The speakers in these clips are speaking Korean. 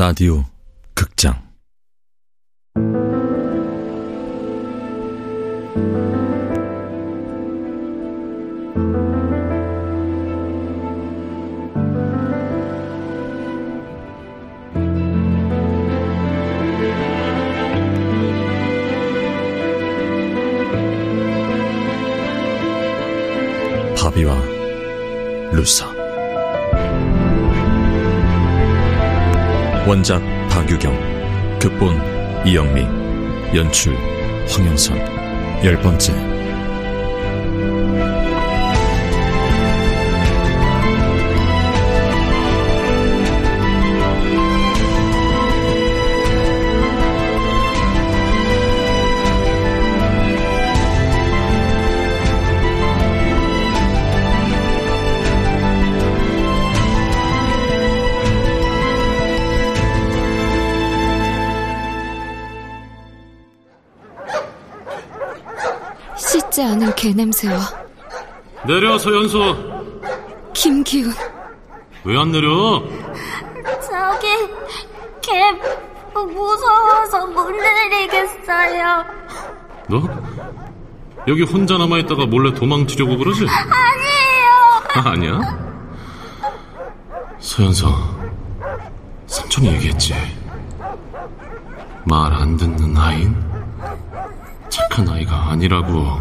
라디오 극장. 바비와 루사 원작 박유경 극본 이영미 연출 황영선. 열 번째 씻지 않은 개 냄새와 내려 서 연소. 김기훈 왜 안 내려? 저기 개 무서워서 못 내리겠어요. 너? 여기 혼자 남아있다가 몰래 도망치려고 그러지? 아니에요. 아니야? 서연서, 삼촌이 얘기했지. 말 안 듣는 아인? 착한 아이가 아니라고.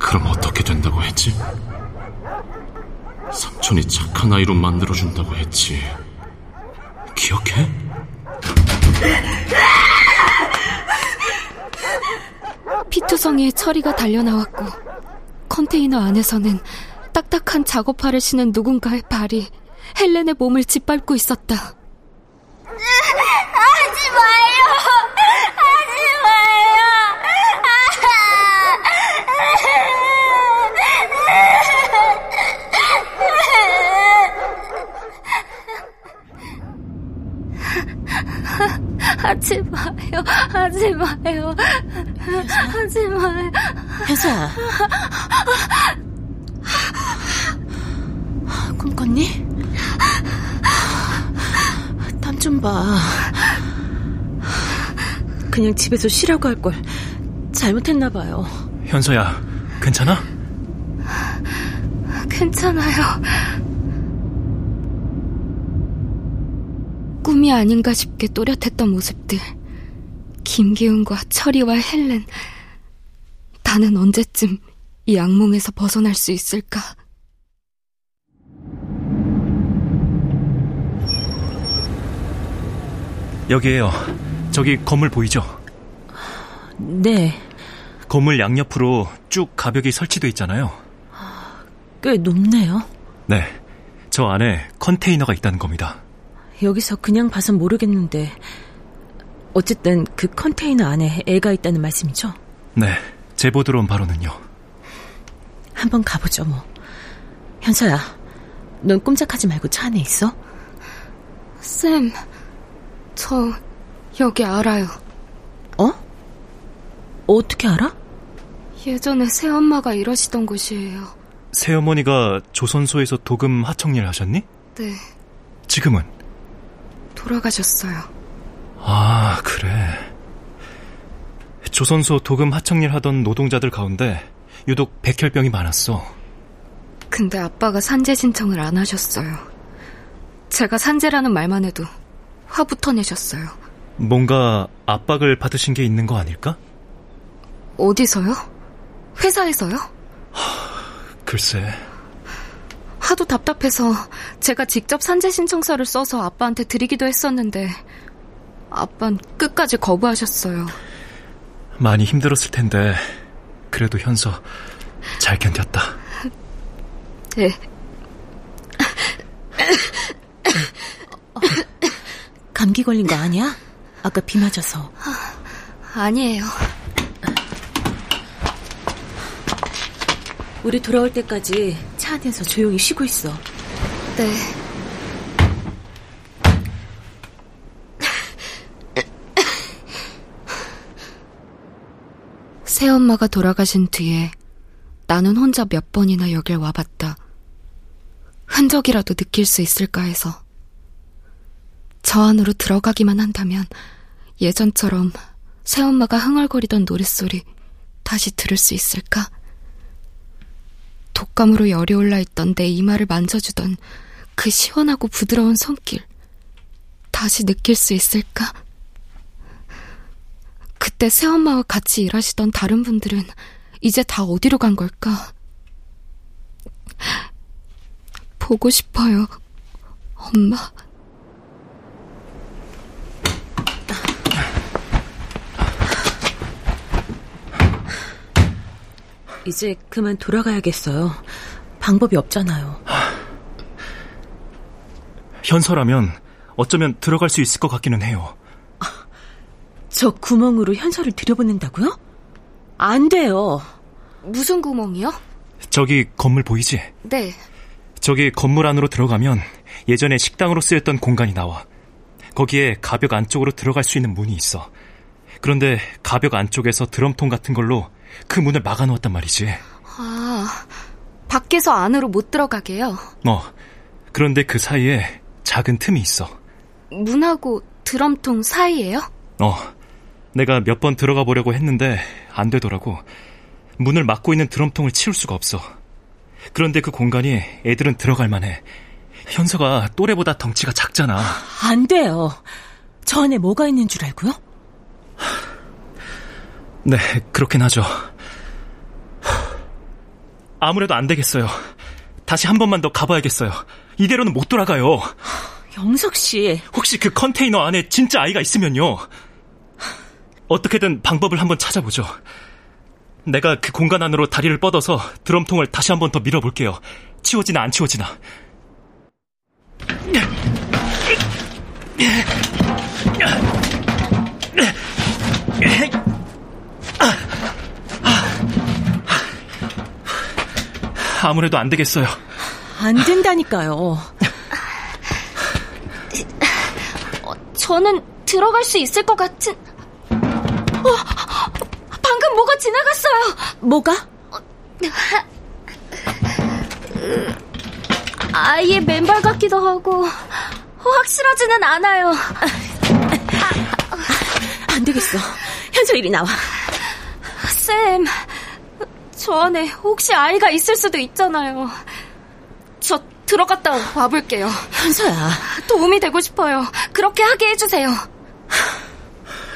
그럼 어떻게 된다고 했지? 삼촌이 착한 아이로 만들어준다고 했지. 기억해? 피투성이에 처리가 달려나왔고 컨테이너 안에서는 딱딱한 작업화를 신은 누군가의 발이 헬렌의 몸을 짓밟고 있었다. 하지 마요. 하지 마요. 하지 마요. 하지 마요. 하지 마요. 현수야. 꿈꿨니? 땀 좀 봐. 그냥 집에서 쉬라고 할 걸 잘못했나 봐요. 현서야, 괜찮아? 괜찮아요. 꿈이 아닌가 싶게 또렷했던 모습들. 김기훈과 철이와 헬렌. 나는 언제쯤 이 악몽에서 벗어날 수 있을까? 여기에요. 저기 건물 보이죠? 네, 건물 양옆으로 쭉 가벽이 설치돼 있잖아요. 꽤 높네요. 네. 저 안에 컨테이너가 있다는 겁니다. 여기서 그냥 봐선 모르겠는데 어쨌든 그 컨테이너 안에 애가 있다는 말씀이죠? 네. 제보 들어온 바로는요. 한번 가보죠, 뭐. 현서야, 넌 꼼짝하지 말고 차 안에 있어? 쌤, 저 여기 알아요. 어? 어떻게 알아? 예전에 새엄마가 일하시던 곳이에요. 새어머니가 조선소에서 도금 하청일 하셨니? 네, 지금은? 돌아가셨어요. 아, 그래. 조선소 도금 하청일 하던 노동자들 가운데 유독 백혈병이 많았어. 근데 아빠가 산재 신청을 안 하셨어요. 제가 산재라는 말만 해도 화부터 내셨어요. 뭔가 압박을 받으신 게 있는 거 아닐까? 어디서요? 회사에서요? 글쎄. 하도 답답해서 제가 직접 산재 신청서를 써서 아빠한테 드리기도 했었는데 아빤 끝까지 거부하셨어요. 많이 힘들었을 텐데 그래도 현서 잘 견뎠다. 네. 감기 걸린 거 아니야? 아까 비 맞아서. 아니에요. 우리 돌아올 때까지 차 안에서 조용히 쉬고 있어. 네. 새엄마가 돌아가신 뒤에 나는 혼자 몇 번이나 여길 와봤다. 흔적이라도 느낄 수 있을까 해서. 저 안으로 들어가기만 한다면 예전처럼 새엄마가 흥얼거리던 노랫소리 다시 들을 수 있을까? 독감으로 열이 올라 있던 내 이마를 만져주던 그 시원하고 부드러운 손길 다시 느낄 수 있을까? 그때 새엄마와 같이 일하시던 다른 분들은 이제 다 어디로 간 걸까? 보고 싶어요, 엄마. 이제 그만 돌아가야겠어요. 방법이 없잖아요. 현서라면 어쩌면 들어갈 수 있을 것 같기는 해요. 저 구멍으로 현서를 들여보낸다고요? 안 돼요. 무슨 구멍이요? 저기 건물 보이지? 네. 저기 건물 안으로 들어가면 예전에 식당으로 쓰였던 공간이 나와. 거기에 가벽 안쪽으로 들어갈 수 있는 문이 있어. 그런데 가벽 안쪽에서 드럼통 같은 걸로 그 문을 막아놓았단 말이지. 아, 밖에서 안으로 못 들어가게요? 어, 그런데 그 사이에 작은 틈이 있어. 문하고 드럼통 사이에요? 어, 내가 몇 번 들어가 보려고 했는데 안 되더라고. 문을 막고 있는 드럼통을 치울 수가 없어. 그런데 그 공간이 애들은 들어갈 만해. 현서가 또래보다 덩치가 작잖아. 안 돼요. 저 안에 뭐가 있는 줄 알고요? 네, 그렇긴 하죠. 아무래도 안 되겠어요. 다시 한 번만 더 가봐야겠어요. 이대로는 못 돌아가요. 영석 씨. 혹시 그 컨테이너 안에 진짜 아이가 있으면요. 어떻게든 방법을 한번 찾아보죠. 내가 그 공간 안으로 다리를 뻗어서 드럼통을 다시 한 번 더 밀어볼게요. 치워지나 안 치워지나. 아무래도 안 되겠어요. 안 된다니까요. 저는 들어갈 수 있을 것 같은. 어, 방금 뭐가 지나갔어요. 뭐가? 아이의 맨발 같기도 하고 확실하지는 않아요. 안 되겠어. 현서 이리 나와. 쌤, 저 안에 혹시 아이가 있을 수도 있잖아요. 저 들어갔다 와볼게요. 현서야. 도움이 되고 싶어요. 그렇게 하게 해주세요.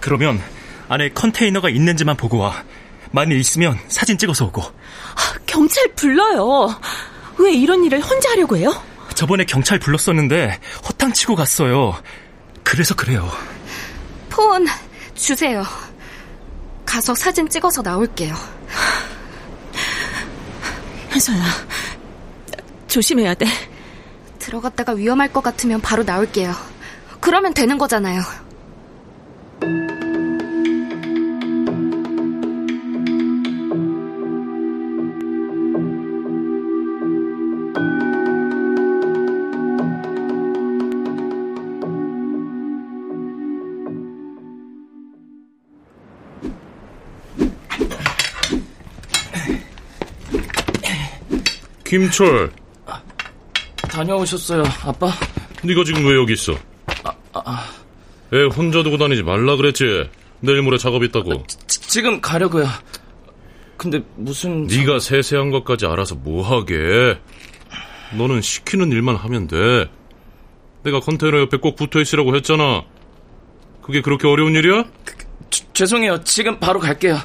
그러면 안에 컨테이너가 있는지만 보고 와. 만일 있으면 사진 찍어서 오고. 경찰 불러요. 왜 이런 일을 혼자 하려고 해요? 저번에 경찰 불렀었는데 허탕치고 갔어요. 그래서 그래요. 폰 주세요. 가서 사진 찍어서 나올게요. 현서야. 조심해야 돼. 들어갔다가 위험할 것 같으면 바로 나올게요. 그러면 되는 거잖아요. 김철, 다녀오셨어요, 아빠? 네가 지금 왜 여기 있어? 애 혼자 두고 다니지 말라 그랬지. 내일 모레 작업 있다고. 지, 금 가려고요. 근데 무슨 네가 세세한 것까지 알아서 뭐 하게? 너는 시키는 일만 하면 돼. 내가 컨테이너 옆에 꼭 붙어 있으라고 했잖아. 그게 그렇게 어려운 일이야? 지, 죄송해요. 지금 바로 갈게요.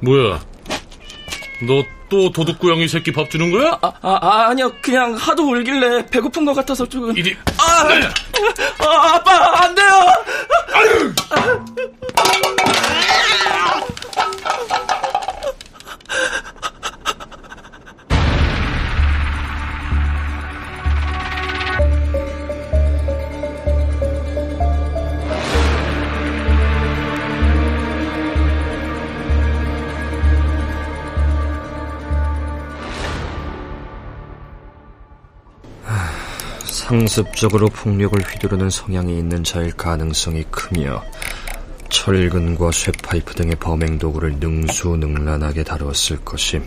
뭐야? 너 또 도둑구양이 새끼 밥 주는 거야? 아, 아, 아니요. 그냥 하도 울길래 배고픈 것 같아서 조금. 이리. 아, 아 아빠 안 돼요. 상습적으로 폭력을 휘두르는 성향이 있는 자일 가능성이 크며 철근과 쇠파이프 등의 범행 도구를 능수능란하게 다루었을 것임.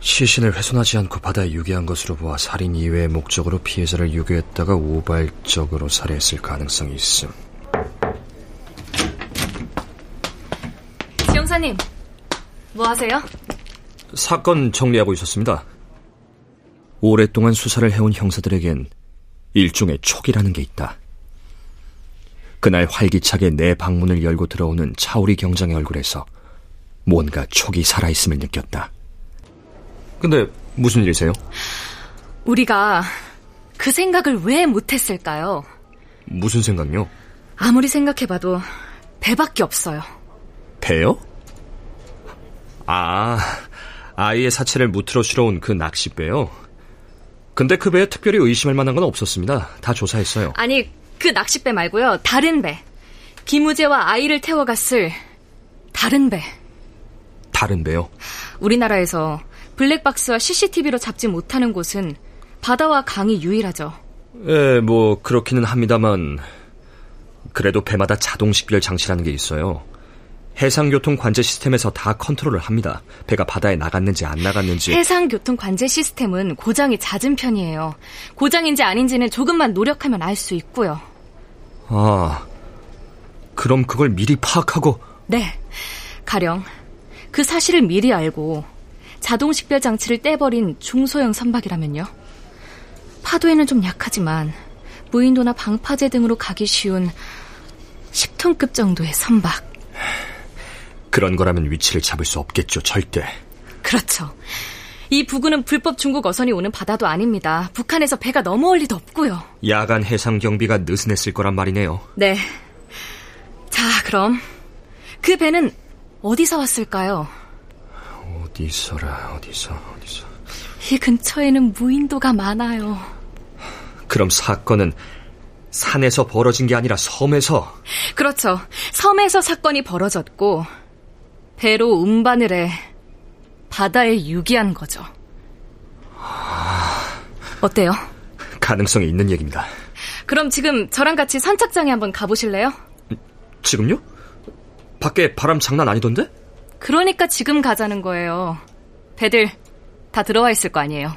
시신을 훼손하지 않고 바다에 유기한 것으로 보아 살인 이외의 목적으로 피해자를 유괴했다가 우발적으로 살해했을 가능성이 있음. 지영사님, 뭐 하세요? 사건 정리하고 있었습니다. 오랫동안 수사를 해온 형사들에겐 일종의 촉이라는 게 있다. 그날 활기차게 내 방문을 열고 들어오는 차오리 경장의 얼굴에서 뭔가 촉이 살아있음을 느꼈다. 근데 무슨 일이세요? 우리가 그 생각을 왜 못했을까요? 무슨 생각요? 아무리 생각해봐도 배밖에 없어요. 배요? 아, 아이의 사체를 무트로 실어온 그 낚싯배요? 근데 그 배에 특별히 의심할 만한 건 없었습니다. 다 조사했어요. 아니, 그 낚싯배 말고요. 다른 배. 김우재와 아이를 태워갔을 다른 배. 다른 배요? 우리나라에서 블랙박스와 CCTV로 잡지 못하는 곳은 바다와 강이 유일하죠. 예, 뭐 그렇기는 합니다만 그래도 배마다 자동 식별 장치라는 게 있어요. 해상교통 관제 시스템에서 다 컨트롤을 합니다. 배가 바다에 나갔는지 안 나갔는지. 해상교통 관제 시스템은 고장이 잦은 편이에요. 고장인지 아닌지는 조금만 노력하면 알 수 있고요. 아, 그럼 그걸 미리 파악하고. 네. 가령 그 사실을 미리 알고 자동 식별 장치를 떼버린 중소형 선박이라면요. 파도에는 좀 약하지만 무인도나 방파제 등으로 가기 쉬운 10톤급 정도의 선박. 그런 거라면 위치를 잡을 수 없겠죠, 절대. 그렇죠. 이 부근은 불법 중국 어선이 오는 바다도 아닙니다. 북한에서 배가 넘어올 리도 없고요. 야간 해상 경비가 느슨했을 거란 말이네요. 네. 자, 그럼 그 배는 어디서 왔을까요? 어디서라, 어디서, 어디서. 이 근처에는 무인도가 많아요. 그럼 사건은 산에서 벌어진 게 아니라 섬에서. 그렇죠. 섬에서 사건이 벌어졌고 배로 운반을 해 바다에 유기한 거죠. 어때요? 가능성이 있는 얘기입니다. 그럼 지금 저랑 같이 선착장에 한번 가보실래요? 지금요? 밖에 바람 장난 아니던데? 그러니까 지금 가자는 거예요. 배들 다 들어와 있을 거 아니에요.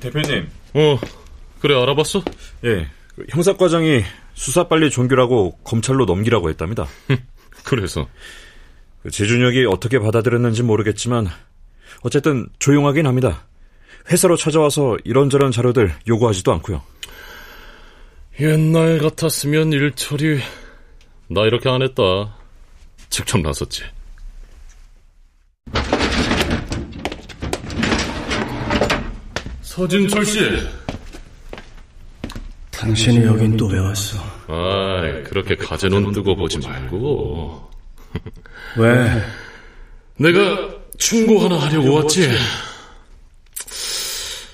대표님. 어, 그래 알아봤어? 예, 그 형사과장이 수사 빨리 종결하고 검찰로 넘기라고 했답니다. 그래서 그 재준혁이 어떻게 받아들였는지 모르겠지만 어쨌든 조용하긴 합니다. 회사로 찾아와서 이런저런 자료들 요구하지도 않고요. 옛날 같았으면 일처리 나 이렇게 안 했다. 직접 나섰지. 서진철 씨. 당신이 여긴 또 왜 왔어? 아이, 그렇게 가재눈 뜨고 보지 말고. 왜? 내가 충고 하나 하려고 왔지.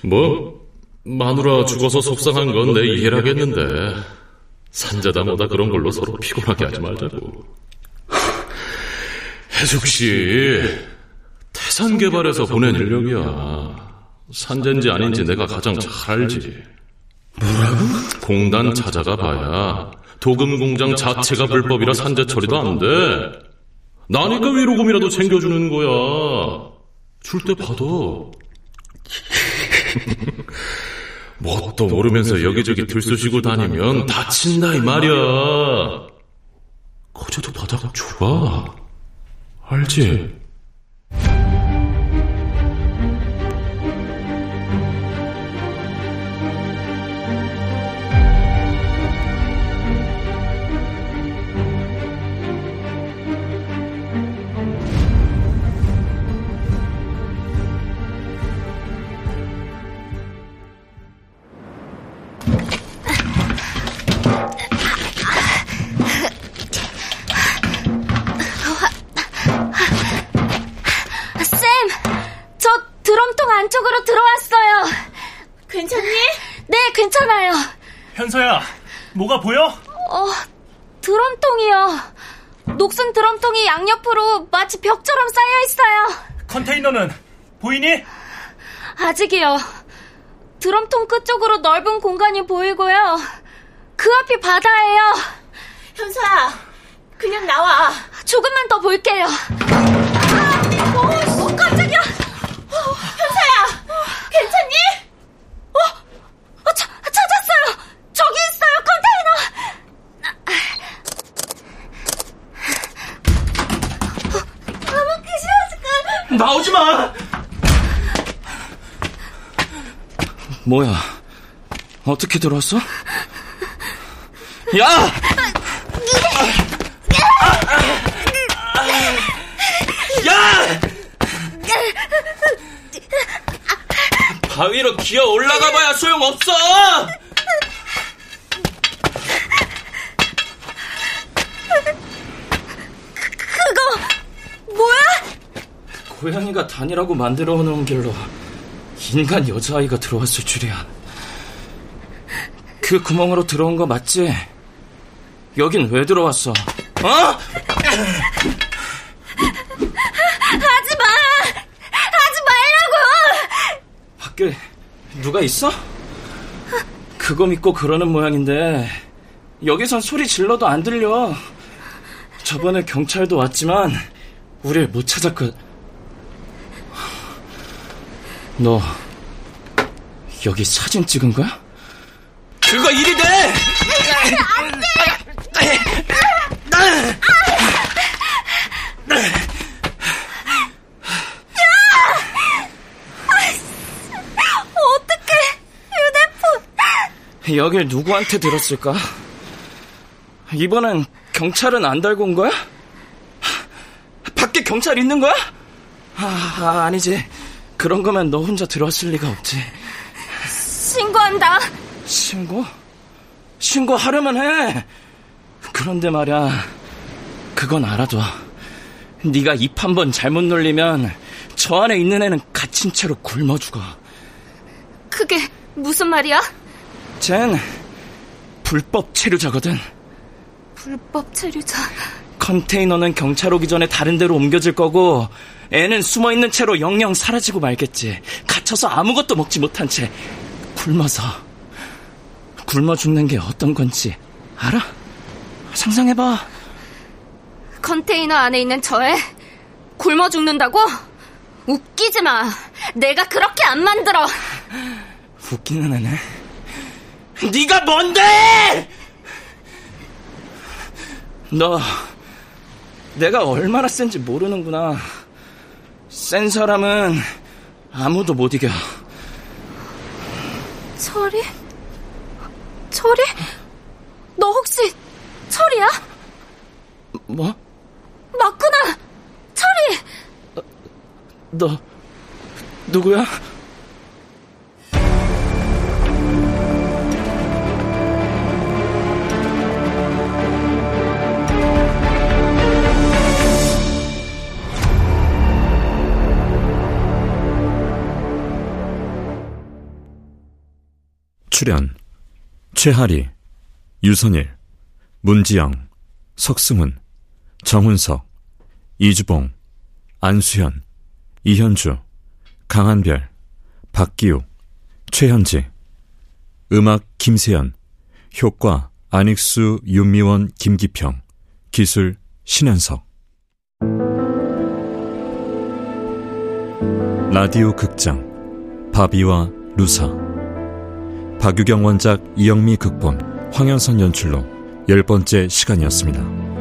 뭐, 마누라 죽어서 속상한 건 내 이해를 하겠는데, 산자다 뭐다 그런 걸로 서로 피곤하게 하지 말자고. 해숙 씨, 태산 개발에서 보낸 인력이야. 산재인지 아닌지 내가 가장 잘 알지. 뭐라고? 공단 찾아가 봐야 도금 공장 자체가 불법이라 산재 처리도 안 돼. 나니까 위로금이라도 챙겨주는 거야. 줄 때 받아. 뭣도 모르면서 여기저기 들쑤시고 다니면 다친다 이 말이야. 거제도 바다가 좁아. 알지? 안쪽으로 들어왔어요. 괜찮니? 네, 괜찮아요. 현서야, 뭐가 보여? 어, 드럼통이요. 녹슨 드럼통이 양옆으로 마치 벽처럼 쌓여 있어요. 컨테이너는 보이니? 아직이요. 드럼통 끝쪽으로 넓은 공간이 보이고요. 그 앞이 바다예요. 현서야, 그냥 나와. 조금만 더 볼게요. 아, 어, 어, 깜짝이야. 어, 현서야, 괜찮니? 어, 어 차, 찾았어요. 저기 있어요, 컨테이너. 아무기 싫어질까? 나오지 마. 뭐야? 어떻게 들어왔어? 야! 야! 바위로 기어 올라가 봐야 소용없어! 그거 뭐야? 고양이가 다니라고 만들어 놓은 길로 인간 여자아이가 들어왔을 줄이야. 그 구멍으로 들어온 거 맞지? 여긴 왜 들어왔어? 어? 하지 마! 하지 말라고! 밖에 누가 있어? 그거 믿고 그러는 모양인데 여기선 소리 질러도 안 들려. 저번에 경찰도 왔지만 우릴 못 찾았거든. 너 여기 사진 찍은 거야? 그거 일이 돼! 어떡해. 여길 누구한테 들었을까? 이번엔 경찰은 안 달고 온 거야? 밖에 경찰 있는 거야? 아, 아, 아니지. 그런 거면 너 혼자 들어왔을 리가 없지. 신고한다. 신고? 신고하려면 해. 그런데 말야, 그건 알아둬. 네가 입 한 번 잘못 놀리면 저 안에 있는 애는 갇힌 채로 굶어 죽어. 그게 무슨 말이야? 쟨 불법 체류자거든. 불법 체류자. 컨테이너는 경찰 오기 전에 다른 데로 옮겨질 거고 애는 숨어 있는 채로 영영 사라지고 말겠지. 갇혀서 아무것도 먹지 못한 채 굶어서 굶어 죽는 게 어떤 건지 알아? 상상해봐. 컨테이너 안에 있는 저애 굶어 죽는다고? 웃기지 마. 내가 그렇게 안 만들어. 웃기는 애네. 네가 뭔데? 너 내가 얼마나 센지 모르는구나. 센 사람은 아무도 못 이겨. 철이? 철이? 너 혹시 철이야? 뭐? 맞구나. 철이. 너 누구야? 출연 최하리, 유선일, 문지영, 석승훈, 정훈석, 이주봉, 안수현, 이현주, 강한별, 박기욱, 최현지 음악 김세연 효과 안익수, 윤미원, 김기평 기술 신현석. 라디오 극장 바비와 루사 박유경 원작 이영미 극본 황현선 연출로 열 번째 시간이었습니다.